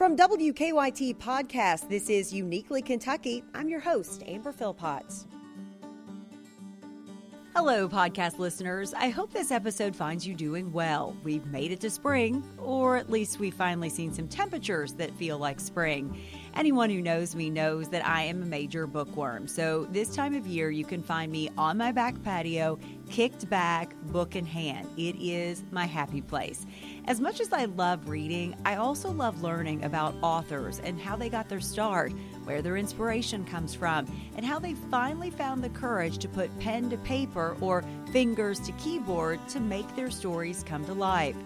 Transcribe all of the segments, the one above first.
From WKYT Podcast, this is Uniquely Kentucky. I'm your host, Amber Philpotts. Hello, podcast listeners. I hope this episode finds you doing well. We've made it to spring, or at least we've finally seen some temperatures that feel like spring. Anyone who knows me knows that I am a major bookworm, so this time of year you can find me on my back patio, kicked back, book in hand. It is my happy place. As much as I love reading, I also love learning about authors and how they got their start, where their inspiration comes from, and how they finally found the courage to put pen to paper or fingers to keyboard to make their stories come to life.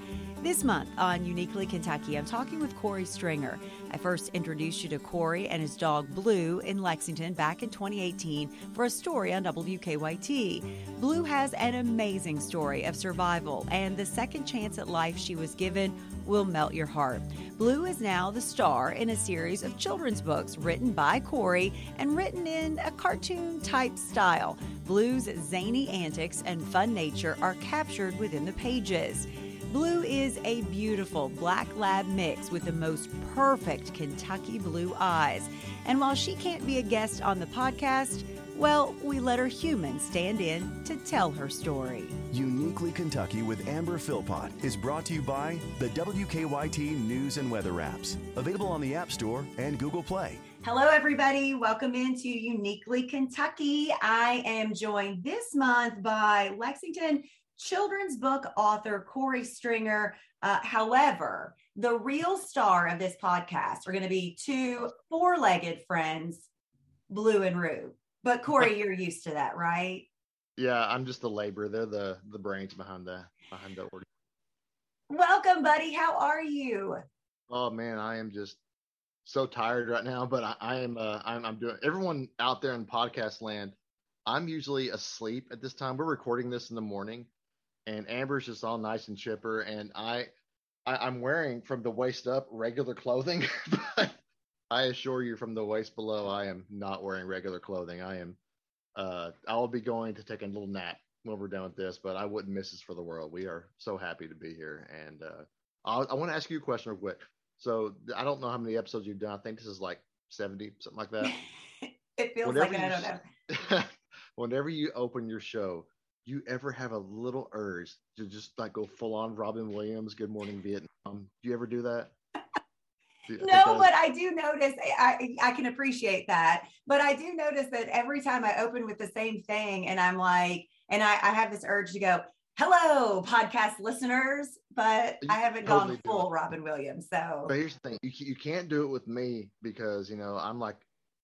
This month on Uniquely Kentucky, I'm talking with Corey Stringer. I first introduced you to Corey and his dog Blue in Lexington back in 2018 for a story on WKYT. Blue has an amazing story of survival, and the second chance at life she was given will melt your heart. Blue is now the star in a series of children's books written by Corey and written in a cartoon type style. Blue's zany antics and fun nature are captured within the pages. Blue is a beautiful black lab mix with the most perfect Kentucky blue eyes. And while she can't be a guest on the podcast, well, we let her human stand in to tell her story. Uniquely Kentucky with Amber Philpott is brought to you by the WKYT News and Weather apps, available on the App Store and Google Play. Hello, everybody. Welcome into Uniquely Kentucky. I am joined this month by Lexington children's book author Corey Stringer. Uh, however, the real star of this podcast are going to be two four legged friends, Blue and Rue. But Corey, you're used to that, right? Yeah, I'm just the labor. They're the the brains behind the behind the order. Welcome, buddy. How are you? Oh man, I am just so tired right now. But I, I am uh, I'm, I'm doing. Everyone out there in podcast land, I'm usually asleep at this time. We're recording this in the morning, and Amber's just all nice and chipper, and I, I am wearing from the waist up regular clothing, but I assure you, from the waist below, I am not wearing regular clothing. I am, uh, I'll be going to take a little nap when we're done with this, but I wouldn't miss this for the world. We are so happy to be here, and uh, I'll, I want to ask you a question real quick. So I don't know how many episodes you've done. I think this is like 70, something like that. it feels whenever like it, I don't know. whenever you open your show, you ever have a little urge to just like go full on Robin Williams, Good Morning Vietnam? Do you ever do that? no, but I do notice I, I can appreciate that. But I do notice that every time I open with the same thing and I'm like, and I, I have this urge to go, hello, podcast listeners, but I haven't totally gone full Robin Williams. So, but here's the thing you, you can't do it with me because, you know, I'm like,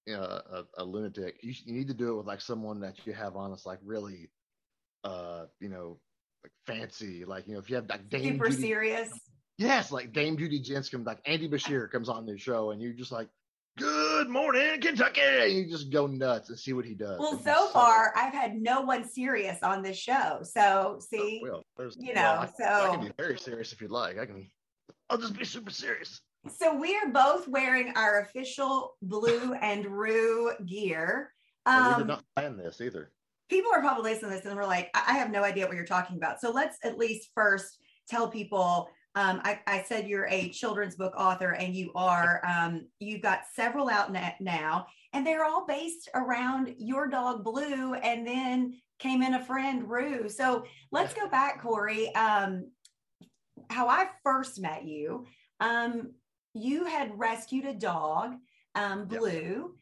you know, a, a lunatic. You, you need to do it with like someone that you have on that's like really uh, you know, like fancy, like you know, if you have like Dame super Judy, serious. Yes, like Dame Judy comes, like Andy Beshear comes on the show, and you're just like, "Good morning, Kentucky," and you just go nuts and see what he does. Well, so, so far, I've had no one serious on this show, so see, well, you know, well, I, so I can be very serious if you'd like. I can, I'll just be super serious. So we are both wearing our official blue and rue gear. Um, we did um, not plan this either people are probably listening to this and we're like, I have no idea what you're talking about. So let's at least first tell people. Um, I, I, said you're a children's book author, and you are. Um, you've got several out now, and they're all based around your dog Blue, and then came in a friend Rue. So let's go back, Corey. Um, how I first met you, um, you had rescued a dog, um, Blue.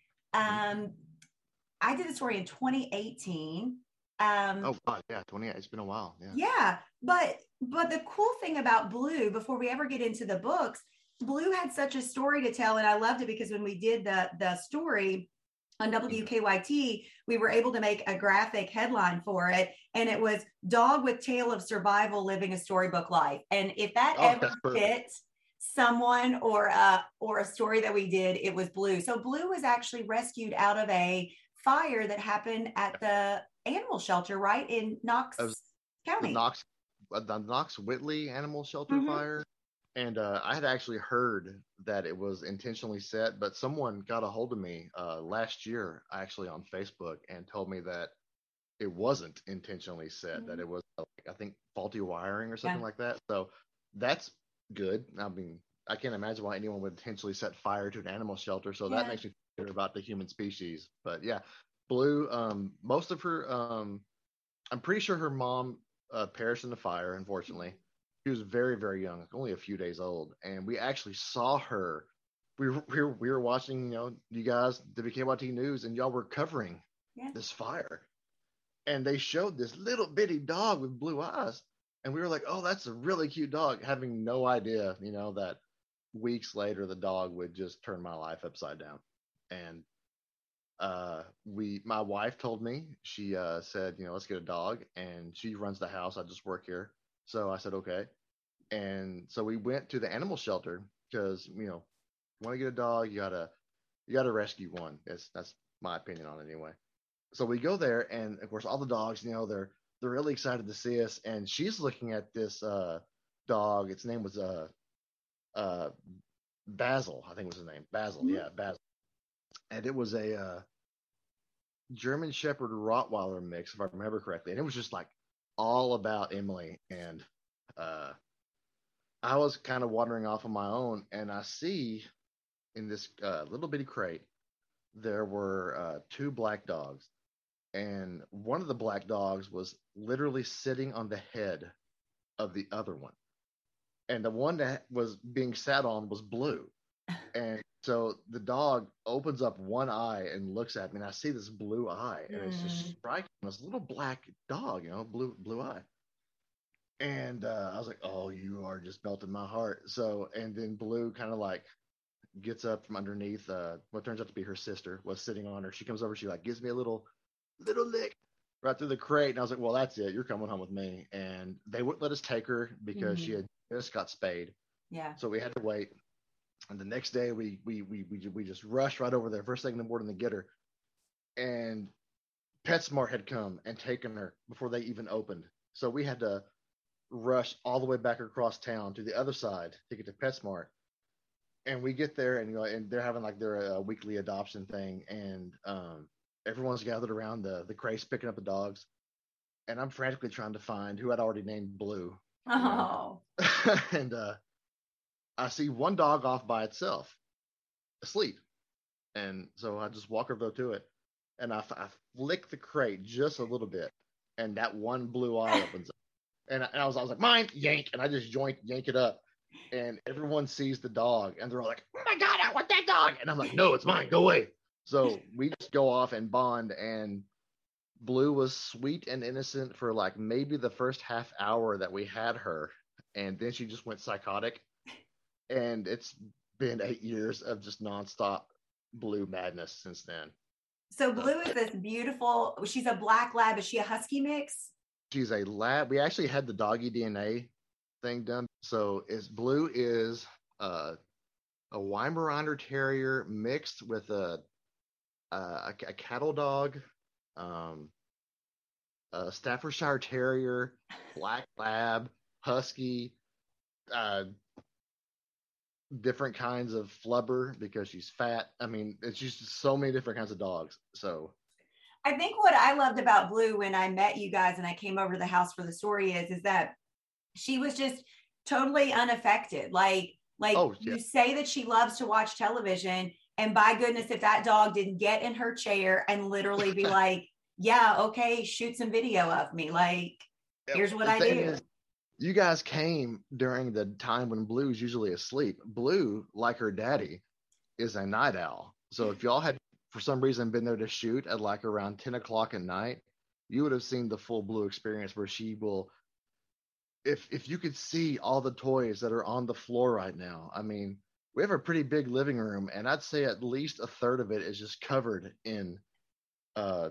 Mm-hmm. I did a story in 2018. Um, oh God, yeah, 28. It's been a while. Yeah. Yeah, but but the cool thing about Blue, before we ever get into the books, Blue had such a story to tell, and I loved it because when we did the the story on WKYT, we were able to make a graphic headline for it, and it was "Dog with Tale of Survival Living a Storybook Life." And if that oh, ever fits someone or a or a story that we did, it was Blue. So Blue was actually rescued out of a fire that happened at the animal shelter, right in Knox County. The Knox, uh, the Knox Whitley Animal Shelter mm-hmm. fire. And uh, I had actually heard that it was intentionally set, but someone got a hold of me uh, last year, actually on Facebook, and told me that it wasn't intentionally set, mm-hmm. that it was, like, I think, faulty wiring or something yeah. like that. So that's good. I mean, I can't imagine why anyone would intentionally set fire to an animal shelter. So Yeah. that makes me about the human species. But yeah, Blue, um, most of her, um, I'm pretty sure her mom uh, perished in the fire. Unfortunately, she was very, very young, only a few days old, and we actually saw her. We were, we were, we were watching, you know, you guys, the WKYT News, and y'all were covering Yeah. this fire, and they showed this little bitty dog with blue eyes, and we were like, "Oh, that's a really cute dog," having no idea, you know, that weeks later the dog would just turn my life upside down, and uh we my wife told me she uh said you know let's get a dog and she runs the house i just work here. So i said okay. And so we went to the animal shelter because you know you want to get a dog you gotta you gotta rescue one. That's that's my opinion on it anyway. So we go there and of course all the dogs you know they're they're really excited to see us and she's looking at this uh dog. Its name was uh uh basil i think was his name. Basil Mhm. yeah basil and it was a uh german shepherd rottweiler mix if i remember correctly. And it was just like all about emily. And uh i was kind of wandering off on my own and i see in this uh, little bitty crate there were uh, two black dogs. And one of the black dogs was literally sitting on the head of the other one. And the one that was being sat on was blue. And so the dog opens up one eye and looks at me and i see this blue eye and it's just Mm. striking this little black dog you know blue blue eye. And uh, i was like oh you are just melting my heart. So and then blue kind of like gets up from underneath uh what turns out to be her sister was sitting on her. She comes over she like gives me a little little lick right through the crate and i was like well that's it. You're coming home with me. And they wouldn't let us take her because she Mhm. had just got spayed. Yeah. so we had to wait and the next day we we we we, we just rushed right over there first thing in the morning to get her and PetSmart had come and taken her before they even opened. So we had to rush all the way back across town to the other side to get to PetSmart. And we get there and you know and they're having like their uh, weekly adoption thing. And um everyone's gathered around the the crates picking up the dogs. And i'm frantically trying to find who i'd already named blue Oh. and uh i see one dog off by itself asleep. And so i just walk over to it and I flick the crate just a little bit and that one blue eye opens up. And I, and I was i was like mine yank and i just joint yank it up. And everyone sees the dog and they're all like oh my god i want that dog! And i'm like no it's mine go away. So we just go off and bond and blue was sweet and innocent for like maybe the first half hour that we had her and then she just went psychotic and it's been eight years of just nonstop blue madness since then So Blue is this beautiful. She's a black lab. Is she a husky mix? she's a lab we actually had the doggy dna thing done so is blue is uh, a weimaraner terrier mixed with a a, a cattle dog um a staffordshire terrier black lab husky uh different kinds of flubber because she's fat i mean it's just so many different kinds of dogs so I think what I loved about Blue when I met you guys and I came over to the house for the story is is that she was just totally unaffected. Like like Oh, yeah. you say that she loves to watch television and by goodness if that dog didn't get in her chair and literally be like, "Yeah, okay, shoot some video of me." Like Here's what I do. is, you guys came during the time when Blue's usually asleep. Blue, like her daddy, is a night owl. So if y'all had, for some reason, been there to shoot at like around 10 o'clock at night, you would have seen the full Blue experience where she will. If if you could see all the toys that are on the floor right now, I mean, we have a pretty big living room, and I'd say at least a third of it is just covered in uh,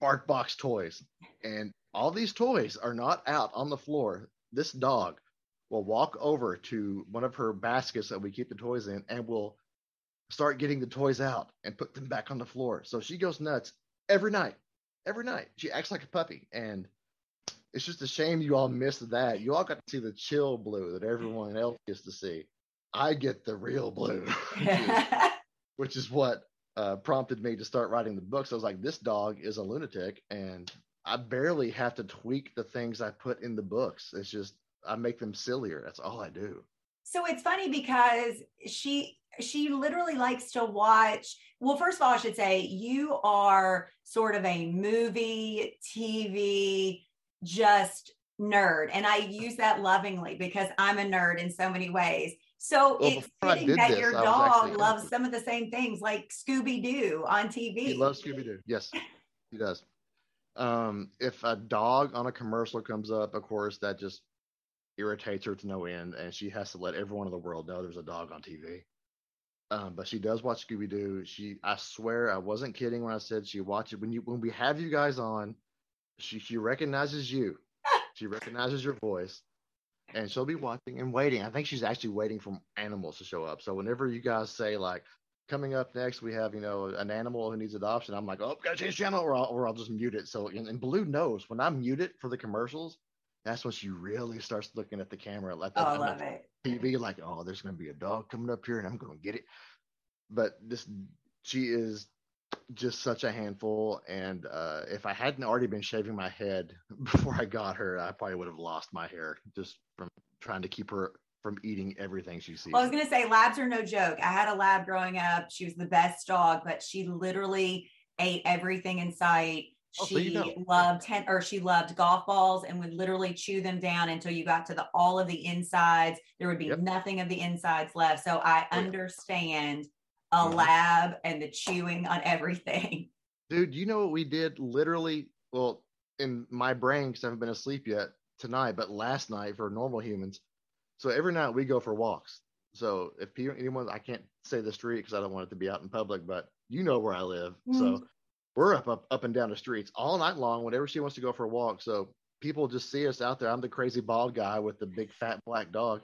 Bark Box toys. And all these toys are not out on the floor. This dog will walk over to one of her baskets that we keep the toys in and will start getting the toys out and put them back on the floor. So she goes nuts every night. Every night. She acts like a puppy. And it's just a shame you all missed that. You all got to see the chill blue that everyone else gets to see. I get the real blue, which is which is what uh, prompted me to start writing the books. I was like, this dog is a lunatic, and I barely have to tweak the things I put in the books. It's just I make them sillier. That's all I do. So it's funny because she she literally likes to watch. Well, first of all, I should say you are sort of a movie, TV, just nerd. And I use that lovingly because I'm a nerd in so many ways. So well, it's fitting that this, your dog loves some of the same things like Scooby Doo on TV. He loves Scooby Doo. Yes, he does. Um, if a dog on a commercial comes up, of course, that just irritates her to no end, and she has to let everyone in the world know there's a dog on TV. Um, but she does watch Scooby Doo. She, I swear, I wasn't kidding when I said she watches when you when we have you guys on. She she recognizes you. she recognizes your voice, and she'll be watching and waiting. I think she's actually waiting for animals to show up. So whenever you guys say like, coming up next, we have you know an animal who needs adoption. I'm like, oh, gotta change channel, or I'll, or I'll just mute it. So and, and Blue knows when I mute it for the commercials, that's when she really starts looking at the camera like oh, I love it. TV, like, oh, there's gonna be a dog coming up here and I'm gonna get it. But this she is just such a handful. And uh, if I hadn't already been shaving my head before I got her, I probably would have lost my hair just from trying to keep her from eating everything she sees. Well, I was gonna say labs are no joke. I had a lab growing up. She was the best dog, but she literally ate everything in sight. Oh, she so you know. loved ten or she loved golf balls and would literally chew them down until you got to the all of the insides. There would be yep. nothing of the insides left. So I oh, understand a mm-hmm. lab and the chewing on everything. Dude, you know what we did literally? Well, in my brain, because I haven't been asleep yet tonight, but last night for normal humans. So every night we go for walks. So if people, anyone, I can't say the street because I don't want it to be out in public, but you know where I live. Mm-hmm. So we're up, up, up and down the streets all night long whenever she wants to go for a walk. So people just see us out there. I'm the crazy bald guy with the big fat black dog.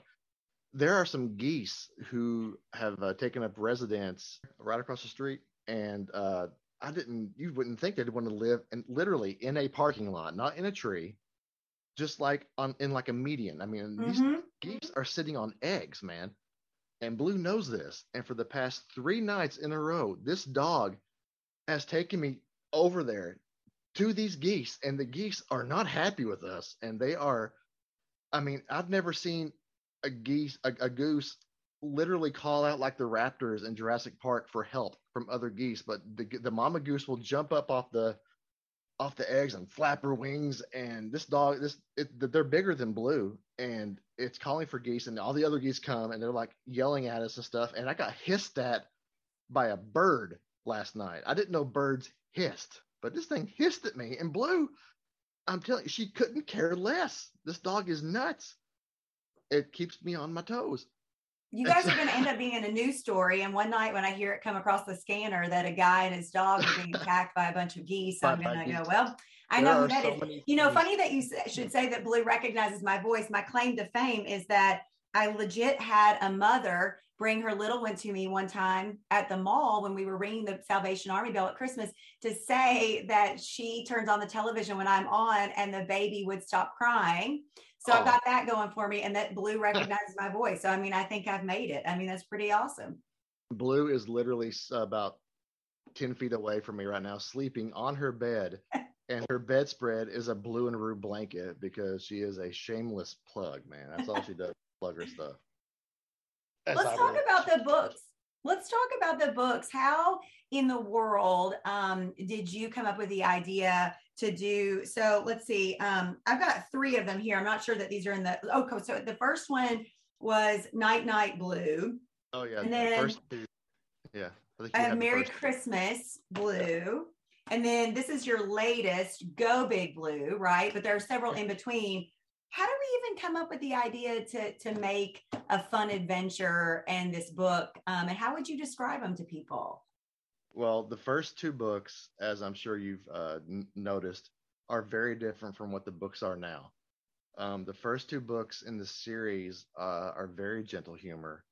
There are some geese who have uh, taken up residence right across the street, and uh, I didn't. You wouldn't think they'd want to live and literally in a parking lot, not in a tree, just like on in like a median. I mean, mm-hmm. these geese are sitting on eggs, man. And Blue knows this. And for the past three nights in a row, this dog has taken me over there to these geese, and the geese are not happy with us. And they are, I mean, I've never seen a geese, a, a goose literally call out like the raptors in Jurassic Park for help from other geese, but the the mama goose will jump up off the off the eggs and flap her wings. And this dog, this it, they're bigger than Blue, and it's calling for geese, and all the other geese come and they're like yelling at us and stuff. And I got hissed at by a bird last night. I didn't know birds hissed, but this thing hissed at me. And Blue, I'm telling you, she couldn't care less. This dog is nuts. It keeps me on my toes. You guys are going to end up being in a news story. And one night when I hear it come across the scanner that a guy and his dog are being attacked by a bunch of geese, I'm going to go, well, I know who that so is. You know, funny that you should say that Blue recognizes my voice. My claim to fame is that I legit had a mother bring her little one to me one time at the mall when we were ringing the Salvation Army bell at Christmas to say that she turns on the television when I'm on and the baby would stop crying. So oh. I've got that going for me, and that Blue recognizes my voice. So I mean, I think I've made it. I mean, that's pretty awesome. Blue is literally about 10 feet away from me right now, sleeping on her bed. and her bedspread is a blue and rue blanket because she is a shameless plug, man. That's all she does, plug her stuff. Let's talk about the books. Let's talk about the books. How in the world um, did you come up with the idea to do? So let's see. Um, I've got three of them here. I'm not sure that these are in the. Oh, so the first one was Night Night Blue. Oh yeah, and then first two. Yeah, I, I have Merry Christmas Blue. And then this is your latest, Go Big Blue, right? But there are several in between how do we even come up with the idea to to make a fun adventure and this book um, and how would you describe them to people? Well the first two books as i'm sure you've uh, n- noticed are very different from what the books are now. Um, the first two books in the series uh, are very gentle humor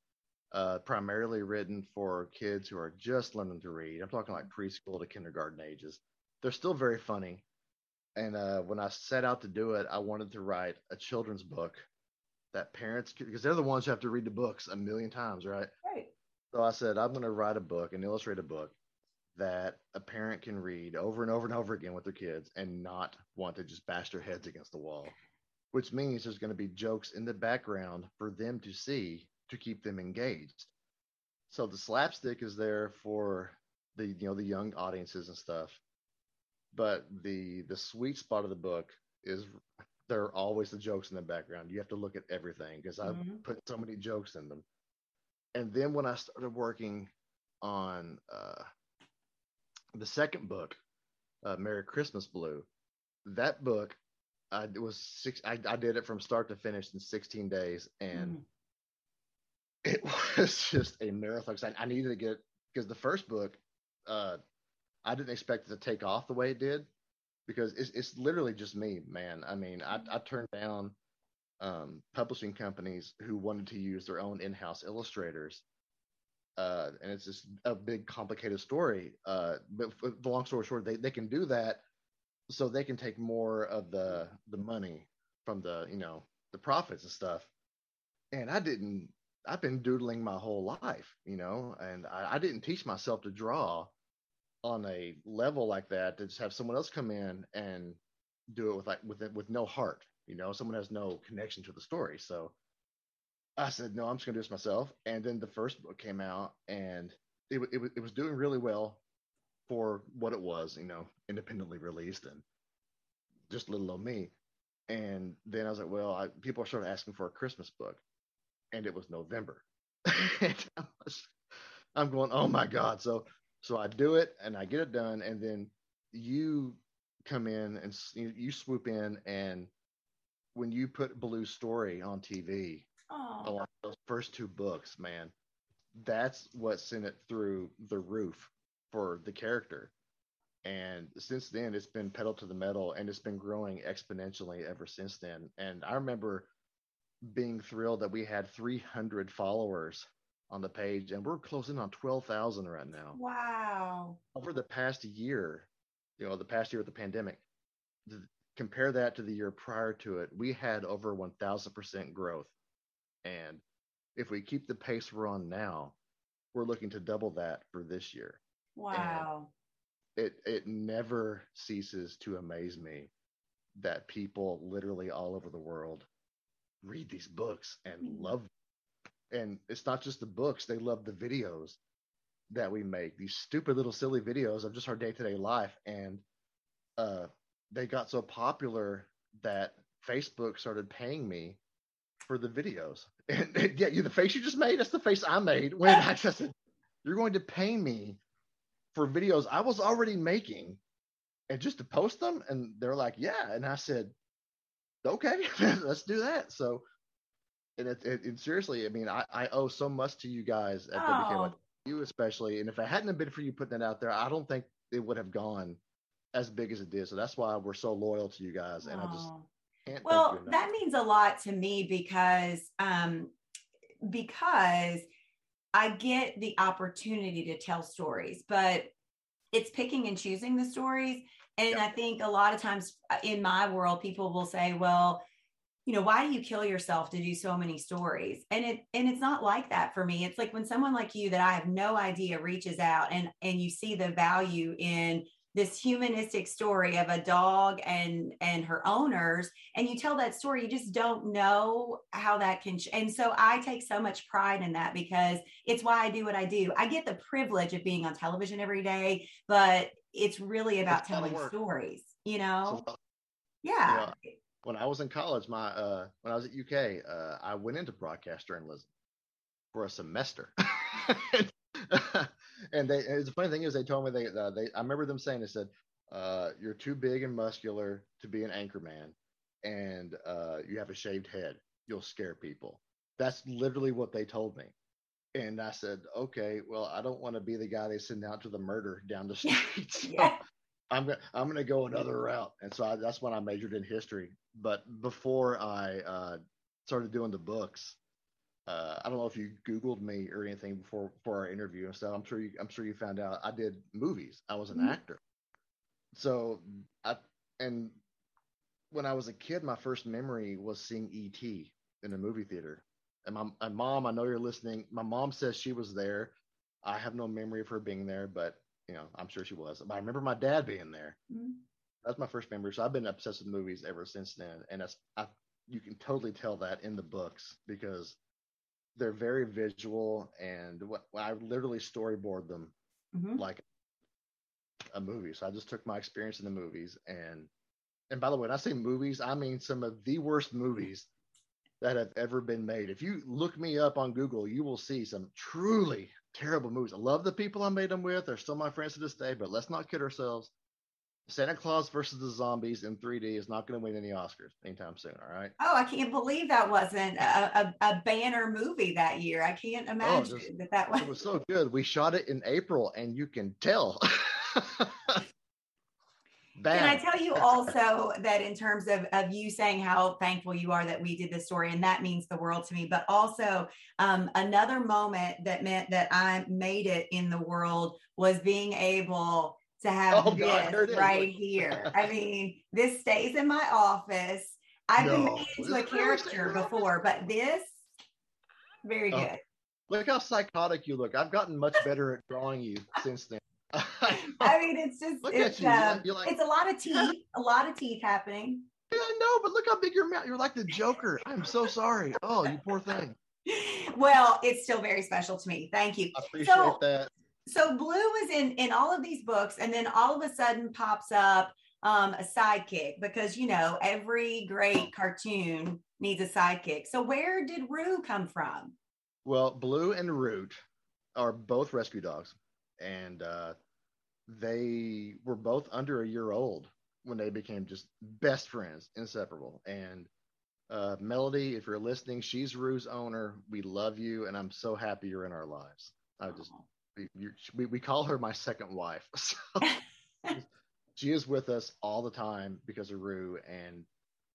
uh, primarily written for kids who are just learning to read. I'm talking like preschool to kindergarten ages. They're still very funny and uh, when I set out to do it, I wanted to write a children's book that parents, because they're the ones who have to read the books a million times, right? Right. So I said, I'm going to write a book, and illustrate a book that a parent can read over and over and over again with their kids and not want to just bash their heads against the wall, which means there's going to be jokes in the background for them to see to keep them engaged. So the slapstick is there for the you know the young audiences and stuff, but the the sweet spot of the book is there are always the jokes in the background. You have to look at everything because Mhm. I've put so many jokes in them. And then when I started working on uh, the second book, uh, Merry Christmas Blue, that book, I it was six. I, I did it from start to finish in 16 days, and Mhm. it was just a marathon. I, I needed to get because the first book, uh, I didn't expect it to take off the way it did because it's it's literally just me, man. I mean, I I turned down um, publishing companies who wanted to use their own in-house illustrators. Uh, and it's just a big, complicated story. Uh, but the long story short, they, they can do that so they can take more of the the money from the you know the profits and stuff. And I didn't. I've been doodling my whole life, you know, and I, I didn't teach myself to draw on a level like that to just have someone else come in and do it with like with with no heart you know? Someone has no connection to the story. So i said no i'm just going to do this myself. And then the first book came out and it, it, it was doing really well for what it was you know independently released and just little old me. And then i was like well I, people are sort of asking for a christmas book and it was november. And I was, i'm going oh my god. So so i do it and i get it done and then you come in and you, swoop in and when you put Blue's story on TV, along those first two books, man, that's what sent it through the roof for the character. And since then, it's been pedal to the metal, and it's been growing exponentially ever since then. And I remember being thrilled that we had 300 followers on the page, and we're closing on 12,000 right now Wow. over the past year, you know, the past year with the pandemic, th- compare that to the year prior to it, we had over 1000% growth. And if we keep the pace we're on now, we're looking to double that for this year. Wow. It it never ceases to amaze me that people literally all over the world read these books and Mhm. love. And it's not just the books, they love the videos that we make these stupid little silly videos of just our day-to-day life. And uh they got so popular that facebook started paying me for the videos. And, and yeah you the face you just made that's the face i made when i said you're going to pay me for videos i was already making and just to post them? And they're like yeah. And i said okay let's do that. So and it, it, it seriously i mean I, I owe so much to you guys at Oh, you especially. And if it hadn't been for you putting that out there, I don't think it would have gone as big as it did. So that's why we're so loyal to you guys. And I just oh. can't. well thank you that means a lot to me because um because i get the opportunity to tell stories but it's picking and choosing the stories and Yep. i think a lot of times in my world people will say well you know why do you kill yourself to do so many stories? And it and it's not like that for me. It's like when someone like you that i have no idea reaches out and and you see the value in this humanistic story of a dog and and her owners and you tell that story you just don't know how that can ch- and so i take so much pride in that because it's why i do what i do. I get the privilege of being on television every day but it's really about It's a lot of telling stories you know? uh, yeah when I was in college, my uh, when I was at UK, uh, I went into broadcast journalism for a semester. and they, and the funny thing is, they told me they, uh, they, I remember them saying, they said, uh, "You're too big and muscular to be an anchor man, and uh, you have a shaved head. You'll scare people." That's literally what they told me. And I said, "Okay, well, I don't want to be the guy they send out to the murder down the street. So yeah I'm gonna I'm gonna go another route." And so I, that's when I majored in history. But before I uh, started doing the books, uh, I don't know if you Googled me or anything before for our interview and stuff. I'm sure you I'm sure you found out I did movies. I was an Mhm. actor. So I and when I was a kid, my first memory was seeing E.T. in a movie theater. And my, my mom, I know you're listening. My mom says she was there. I have no memory of her being there, but you know, I'm sure she was. But I remember my dad being there. Mhm. That's my first memory. So I've been obsessed with movies ever since then. And that's I, you can totally tell that in the books because they're very visual, and what I literally storyboard them Mhm. like a movie. So I just took my experience in the movies and and by the way, when I say movies, I mean some of the worst movies that have ever been made. If you look me up on Google, you will see some truly terrible movies. I love the people I made them with. They're still my friends to this day, but let's not kid ourselves. Santa Claus versus the Zombies in 3D is not going to win any Oscars anytime soon. All right. Oh, I can't believe that wasn't a, a, a banner movie that year. I can't imagine Oh, just- that that was. It was so good. We shot it in April, and you can tell. Can I tell you also that in terms of, of you saying how thankful you are that we did this story, and that means the world to me, but also um, another moment that meant that I made it in the world was being able to have Oh, God, this is. right here. I mean, this stays in my office. I've been made into a character staying in your before, but this, very Oh. good. Look how psychotic you look. I've gotten much better at drawing you since then. I mean, it's just, Look it's, you. Um, you're like- it's a lot of teeth, a lot of teeth happening. Yeah, I know, but look how big your mouth. You're like the Joker. I'm so sorry. Oh, you poor thing. well, it's still very special to me. Thank you. I appreciate So- that. So Blue is in in all of these books, and then all of a sudden pops up um, a sidekick because you know every great cartoon needs a sidekick. So where did Rue come from? Well, Blue and Rue are both rescue dogs, and uh, they were both under a year old when they became just best friends, inseparable. And uh, Melody, if you're listening, she's Rue's owner. We love you, and I'm so happy you're in our lives. I just we, we, we call her my second wife. So she is with us all the time because of Rue, and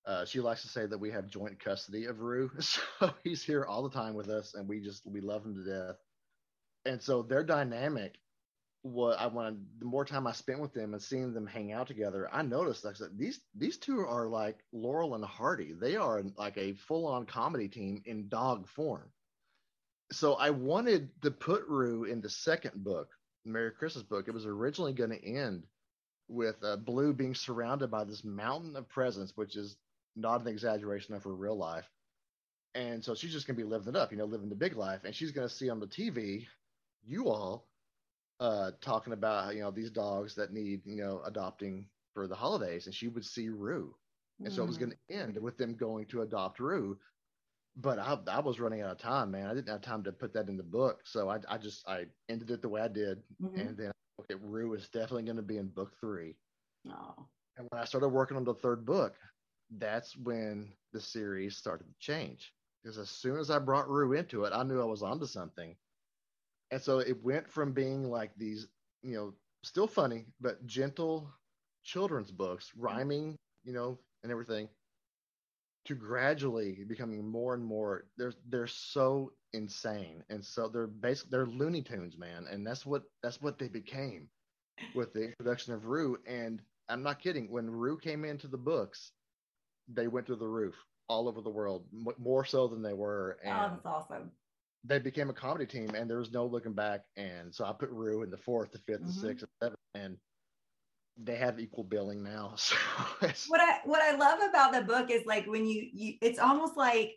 uh, she likes to say that we have joint custody of Rue. So he's here all the time with us, and we just we love him to death. And so their dynamic, what I wanted, the more time I spent with them and seeing them hang out together, I noticed like I said, these these two are like Laurel and Hardy. They are like a full on comedy team in dog form so I wanted to put Rue in the second book, Merry Christmas book. It was originally going to end with uh, Blue being surrounded by this mountain of presents, which is not an exaggeration of her real life. And so she's just going to be living it up, you know, living the big life. And she's going to see on the TV you all uh, talking about, you know, these dogs that need, you know, adopting for the holidays. And she would see Rue. And so it was Mm. going to end with them going to adopt Rue. But I, I was running out of time, man. I didn't have time to put that in the book. So I, I just, I ended it the way I did. Mhm. And then, okay, Rue is definitely going to be in book three. Oh. And when I started working on the third book, that's when the series started to change. Because as soon as I brought Rue into it, I knew I was onto something. And so it went from being like these, you know, still funny, but gentle children's books, rhyming, you know, and everything, to gradually becoming more and more. They're they're so insane, and so they're basically they're Looney Tunes, man, and that's what that's what they became with the introduction of Rue. And I'm not kidding. When Rue came into the books, they went to the roof all over the world, m- more so than they were, oh, and that's awesome. they became a comedy team. And there was no looking back. And so I put Rue in the fourth, the 5th, Mhm. the sixth, and seventh, and they have equal billing now. So what I what I love about the book is like when you you it's almost like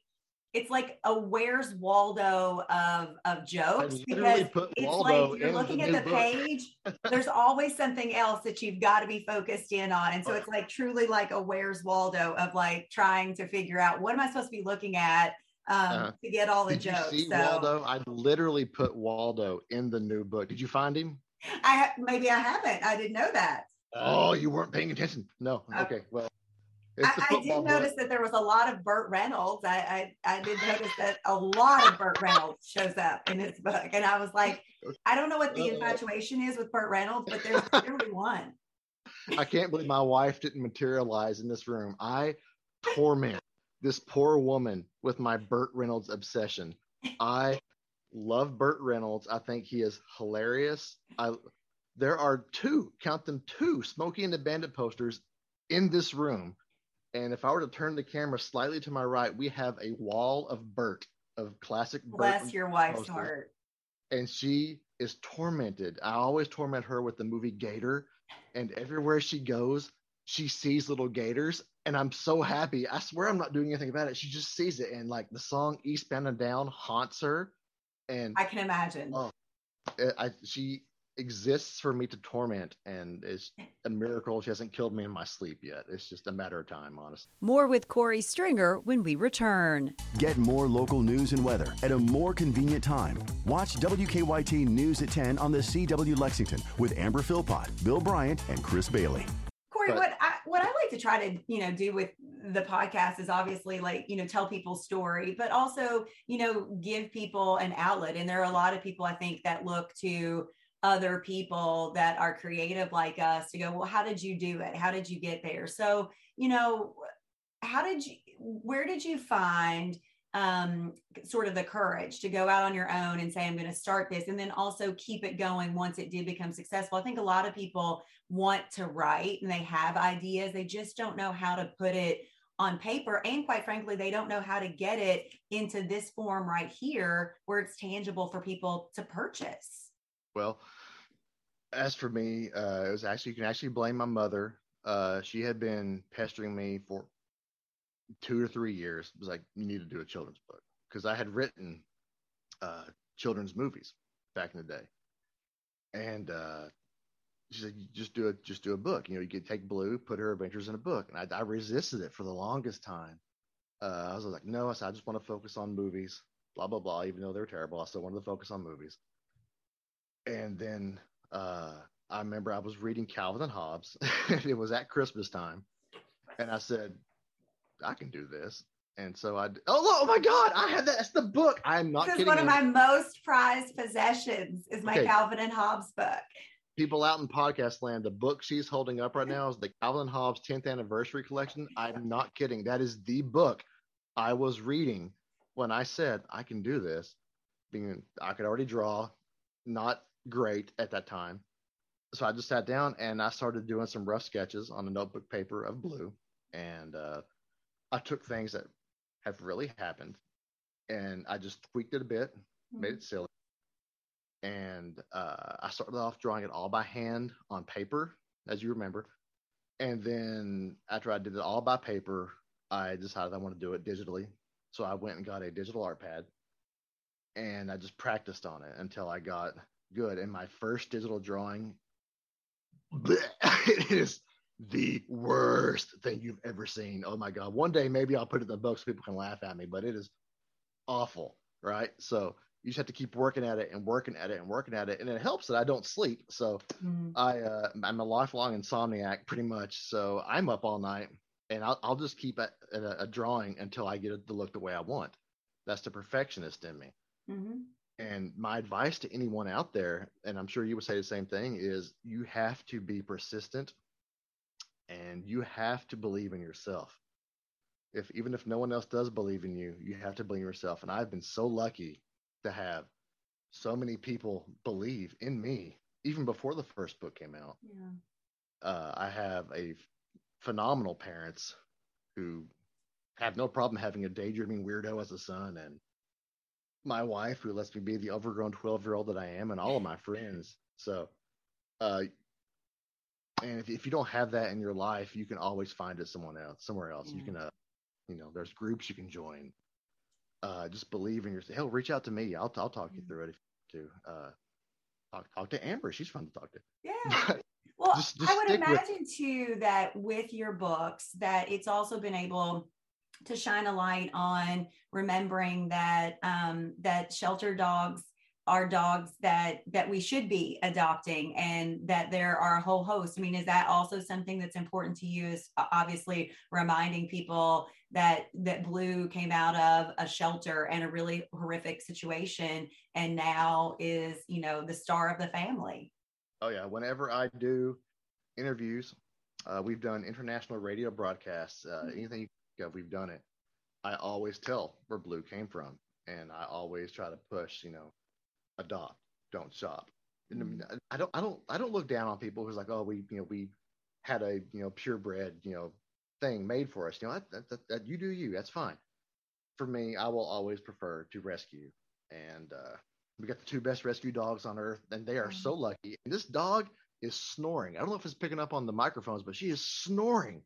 it's like a where's Waldo of of jokes because it's Waldo like you're looking at the book. page there's always something else that you've got to be focused in on and so it's like truly like a where's Waldo of like trying to figure out what am I supposed to be looking at um Uh-huh. to get all the jokes you see so Waldo? I literally put Waldo in the new book. Did you find him? I maybe I haven't I didn't know that Oh, you weren't paying attention. No. Uh, Okay. Well, it's the I, I did notice that there was a lot of Burt Reynolds. I, I I did notice that a lot of Burt Reynolds shows up in this book, and I was like, I don't know what the infatuation is with Burt Reynolds, but there's clearly one. I can't believe my wife didn't materialize in this room. I torment this poor woman with my Burt Reynolds obsession. I love Burt Reynolds. I think he is hilarious. I there are two, count them two, Smokey and the Bandit posters in this room. And if I were to turn the camera slightly to my right, we have a wall of Bert, of classic Burt. Bless your wife's posters. heart. and she is tormented. I always torment her with the movie Gator, and everywhere she goes, she sees little gators and I'm so happy. I swear I'm not doing anything about it. She just sees it and like the song Eastbound and Down haunts her. And I can imagine. Oh, I, she exists for me to torment and it's eh. a miracle she hasn't killed me in my sleep yet. It's just a matter of time honestly. More with corey stringer when we return. Get more local news and weather at a more convenient time. Watch wkyt news at 10 on the cw lexington with amber philpott bill bryant and chris bailey. Corey but, what i what i like to try to you know do with the podcast is obviously like you know tell people's story but also you know give people an outlet. And there are a lot of people i think that look to other people that are creative like us to go, well, how did you do it? How did you get there? So, you know, how did you, where did you find um, sort of the courage to go out on your own and say, I'm going to start this, and then also keep it going once it did become successful? I think a lot of people want to write and they have ideas, they just don't know how to put it on paper. And quite frankly, they don't know how to get it into this form right here where it's tangible for people to purchase. Well, as for me, uh, it was actually you can actually blame my mother. Uh, she had been pestering me for two or three years. It was like, you need to do a children's book because I had written uh, children's movies back in the day, and uh, she said, just do it, just do a book. You know, you could take Blue, put her adventures in a book, and I, I resisted it for the longest time. Uh, I was like, no, I said I just want to focus on movies, blah blah blah. Even though they're terrible, I still wanted to focus on movies. And then uh, I remember I was reading Calvin and Hobbes. and it was at Christmas time, and I said, "I can do this." And so I, oh, oh my God, I have that. That's the book. I'm not this is one of my most prized possessions. Is my okay. Calvin and Hobbes book. People out in podcast land, the book she's holding up right now is the Calvin and Hobbes 10th anniversary collection. I'm not kidding. That is the book I was reading when I said I can do this. Being I could already draw, not great at that time. So I just sat down and I started doing some rough sketches on a notebook paper of blue. And uh, I took things that have really happened and I just tweaked it a bit, mm-hmm. made it silly. And uh, I started off drawing it all by hand on paper, as you remember. And then after I did it all by paper, I decided I want to do it digitally. So I went and got a digital art pad and I just practiced on it until I got good. And my first digital drawing, it is the worst thing you've ever seen. Oh my God. One day, maybe I'll put it in the book so people can laugh at me, but it is awful. Right. So you just have to keep working at it and working at it and working at it. And it helps that I don't sleep. So mm. I, uh, I'm a lifelong insomniac pretty much. So I'm up all night and I'll, I'll just keep at, at a, a, drawing until I get it to look the way I want. That's the perfectionist in me. Mm-hmm. And my advice to anyone out there, and I'm sure you would say the same thing, is you have to be persistent and you have to believe in yourself. If even if no one else does believe in you, you have to believe in yourself. And I've been so lucky to have so many people believe in me, even before the first book came out. Yeah. Uh, I have a phenomenal parents who have no problem having a daydreaming weirdo as a son and my wife who lets me be the overgrown 12 year old that I am and all of my friends. So, uh, and if, if you don't have that in your life, you can always find it someone else, somewhere else. Yeah. You can, uh, you know, there's groups you can join. Uh, just believe in yourself. Hell, reach out to me. I'll, I'll talk you through it if you to. Uh, talk, talk to Amber. She's fun to talk to. Yeah. well, just, just I would imagine with... too that with your books that it's also been able to shine a light on remembering that um, that shelter dogs are dogs that that we should be adopting and that there are a whole host. I mean is that also something that's important to you is obviously reminding people that that blue came out of a shelter and a really horrific situation and now is you know the star of the family? Oh yeah. Whenever i do interviews uh, we've done international radio broadcasts uh, mm-hmm. anything yeah, we've done it. I always tell where blue came from, and I always try to push, you know, adopt, don't shop. And mm-hmm. I don't, I don't, I don't look down on people who's like, oh, we, you know, we had a, you know, purebred, you know, thing made for us. You know, that, that, that you do you. That's fine. For me, I will always prefer to rescue, and uh, we got the two best rescue dogs on earth, and they are mm-hmm. so lucky. And this dog is snoring. I don't know if it's picking up on the microphones, but she is snoring.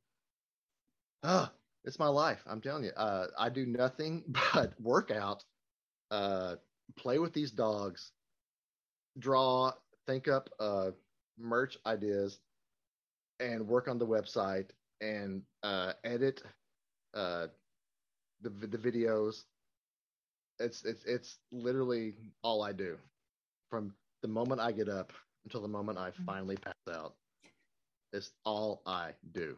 Ah, it's my life. I'm telling you. Uh, I do nothing but work out, uh, play with these dogs, draw, think up uh, merch ideas, and work on the website and uh, edit uh, the the videos. It's it's it's literally all I do from the moment I get up until the moment I Mm-hmm. finally pass out. It's all I do.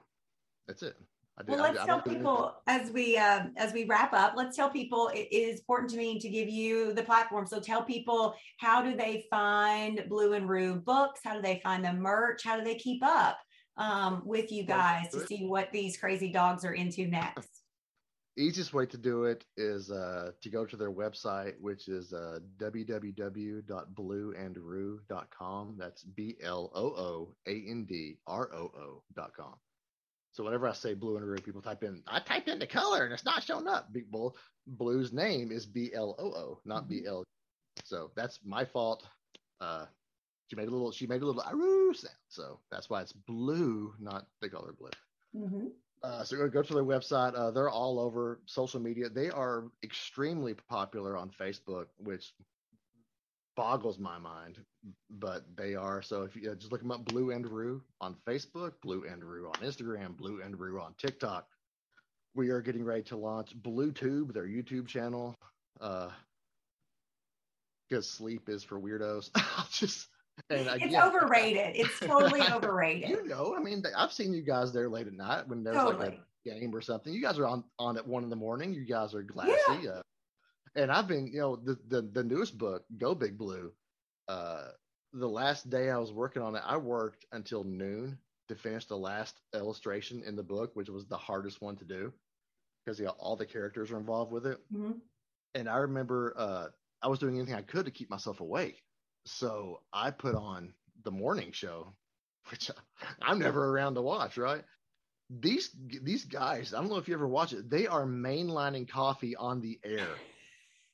That's it. I do. Well, let's I tell don't do anything. people as we um, as we wrap up. Let's tell people it is important to me to give you the platform. So tell people how do they find Blue and Rue books? How do they find the merch? How do they keep up um, with you guys to see what these crazy dogs are into next? easiest way to do it is uh, to go to their website, which is uh, www.blueandroo.com. That's B L O O A N D R O O.com. So whenever I say blue and roo, people type in, I typed in the color and it's not showing up. Big Bull Blue's name is B L O O, not B L. So that's my fault. Uh, she made a little, she made a little aroo sound. So that's why it's blue, not the color blue. Mm-hmm. Uh, so go, go to their website. Uh, they're all over social media. They are extremely popular on Facebook, which boggles my mind, but they are. So if you uh, just look them up, Blue and Roo on Facebook, Blue and Roo on Instagram, Blue and Roo on TikTok. We are getting ready to launch BlueTube, their YouTube channel. Uh, because sleep is for weirdos. I'll just and It's again, overrated. It's totally overrated. You know, I mean, I've seen you guys there late at night when there's like a game or something. You guys are on on at one in the morning. You guys are glassy. Uh, and I've been, you know, the, the the newest book, Go Big Blue. Uh, the last day I was working on it, I worked until noon to finish the last illustration in the book, which was the hardest one to do because yeah, all the characters are involved with it. Mhm. And I remember uh, I was doing anything I could to keep myself awake. So I put on the morning show, which I'm never around to watch, right? These these guys, I don't know if you ever watch it, they are mainlining coffee on the air.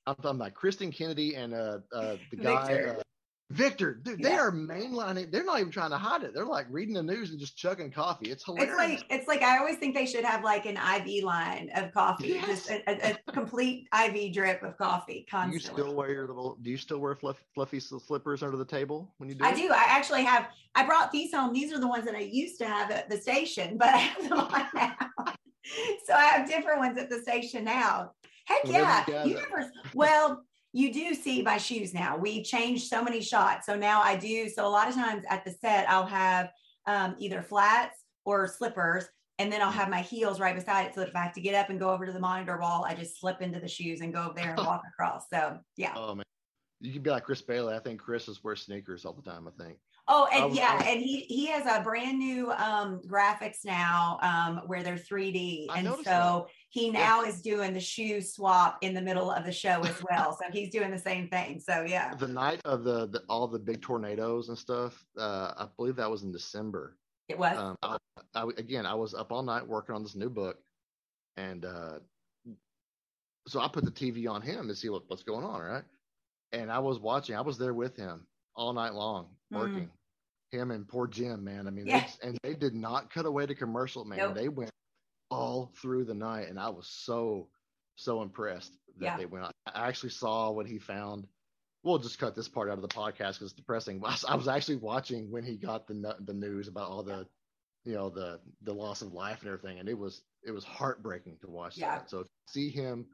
I'm talking about Kristen Kennedy and uh, uh the guy Victor. uh, Victor. Dude, they are mainlining. They're not even trying to hide it. They're like reading the news and just chugging coffee. It's hilarious. It's like it's like I always think they should have like an IV line of coffee, Yes. just a, a, complete IV drip of coffee do you still wear your little? Do you still wear fluff, fluffy slippers under the table when you do? I it? do. I actually have. I brought these home. These are the ones that I used to have at the station, but I have them on now. so I have different ones at the station now. Heck Where do you yeah! You never, well, you do see my shoes now. We changed so many shots, so now I do. So a lot of times at the set, I'll have um, either flats or slippers. And then I'll have my heels right beside it. So that if I have to get up and go over to the monitor wall, I just slip into the shoes and go over there and walk across. So yeah. Oh man, you could be like Chris Bailey. I think Chris is wears sneakers all the time. I think. Oh, and was- yeah, was- and he he has a brand new um graphics now um where they're 3D. I and so he Yeah. now is doing the shoe swap in the middle of the show as well. so he's doing the same thing. So yeah. The night of the, the all the big tornadoes and stuff. Uh, I believe that was in December. It was Um, I, I, again, I was up all night working on this new book, and uh, so I put the TV on him to see what, what's going on, right? And I was watching. I was there with him all night long Mm. working. Him and poor Jim, man. I mean, Yeah. they, and they did not cut away to commercial, man. Nope. They went all through the night, and I was so so impressed that Yeah. they went. I actually saw what he found. We'll just cut this part out of the podcast because it's depressing. I was, actually watching when he got the the news about all the, you know, the the loss of life and everything, and it was it was heartbreaking to watch Yeah. that. So see him,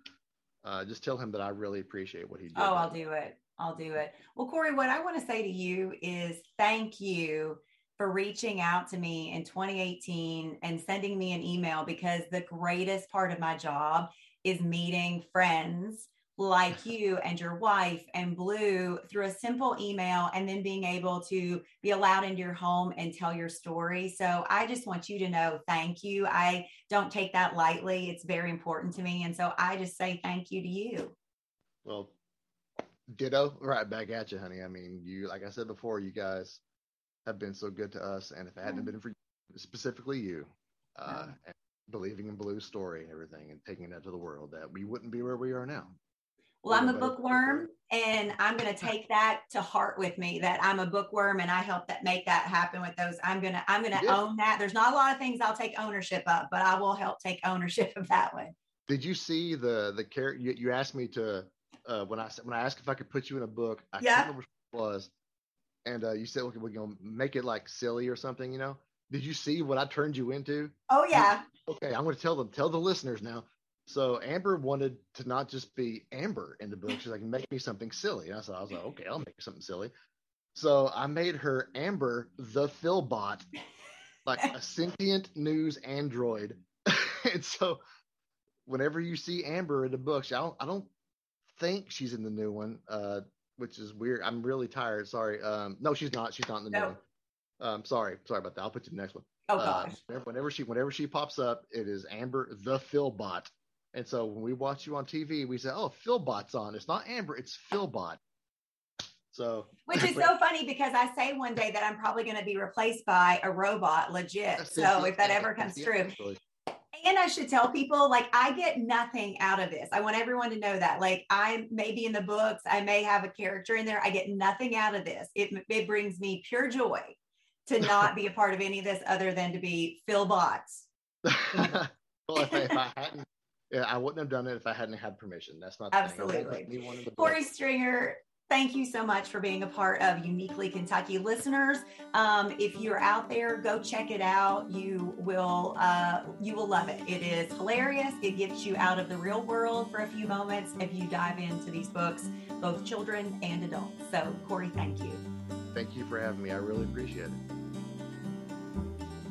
uh, just tell him that I really appreciate what he did. Oh, I'll do it. I'll do it. Well, Corey, what I want to say to you is thank you for reaching out to me in 2018 and sending me an email because the greatest part of my job is meeting friends like you and your wife and Blue through a simple email and then being able to be allowed into your home and tell your story. So I just want you to know thank you. I don't take that lightly. It's very important to me. And so I just say thank you to you. Well, ditto, right back at you, honey. I mean, you like I said before, you guys have been so good to us, and if it hadn't been for you, specifically you, uh, Yeah. and believing in Blue's story and everything, and taking that to the world, that we wouldn't be where we are now. Well, I'm a bookworm and I'm going to take that to heart with me that I'm a bookworm and I help that make that happen with those. I'm going to, I'm going to own that. There's not a lot of things I'll take ownership of, but I will help take ownership of that one. Did you see the, the character you, you asked me to, uh, when I said, when I asked if I could put you in a book, I yeah. can't remember what it was. And uh, you said, okay, we're going to make it like silly or something, you know? Did you see what I turned you into? Oh yeah. Okay, I'm going to tell them, tell the listeners now. So Amber wanted to not just be Amber in the book. She's like, make me something silly. And I said, I was like, okay, I'll make something silly. So I made her Amber the Philbot, like a sentient news android. and so whenever you see Amber in the books, I don't I don't think she's in the new one, uh, which is weird. I'm really tired. Sorry. Um, no, she's not. She's not in the No. one. Um, sorry, sorry about that. I'll put you the next one. Oh Uh, gosh. whenever, whenever she whenever she pops up, it is Amber the Philbot. And so when we watch you on TV, we say, "Oh, Philbot's on." It's not Amber, it's Philbot. So Which is so funny because I say one day that I'm probably going to be replaced by a robot, legit. So if that ever comes true. And I should tell people like I get nothing out of this. I want everyone to know that. Like I may be in the books, I may have a character in there. I get nothing out of this. It it brings me pure joy to not be a part of any of this other than to be Phil Bots. well, if I, if I hadn't, yeah, I wouldn't have done it if I hadn't had permission. That's not the thing. I won't Absolutely. put anyone in the book. Corey Stringer, thank you so much for being a part of Uniquely Kentucky listeners. Um, if you're out there, go check it out. You will uh, you will love it. It is hilarious. It gets you out of the real world for a few moments if you dive into these books, both children and adults. So, Corey, thank you. Thank you for having me. I really appreciate it.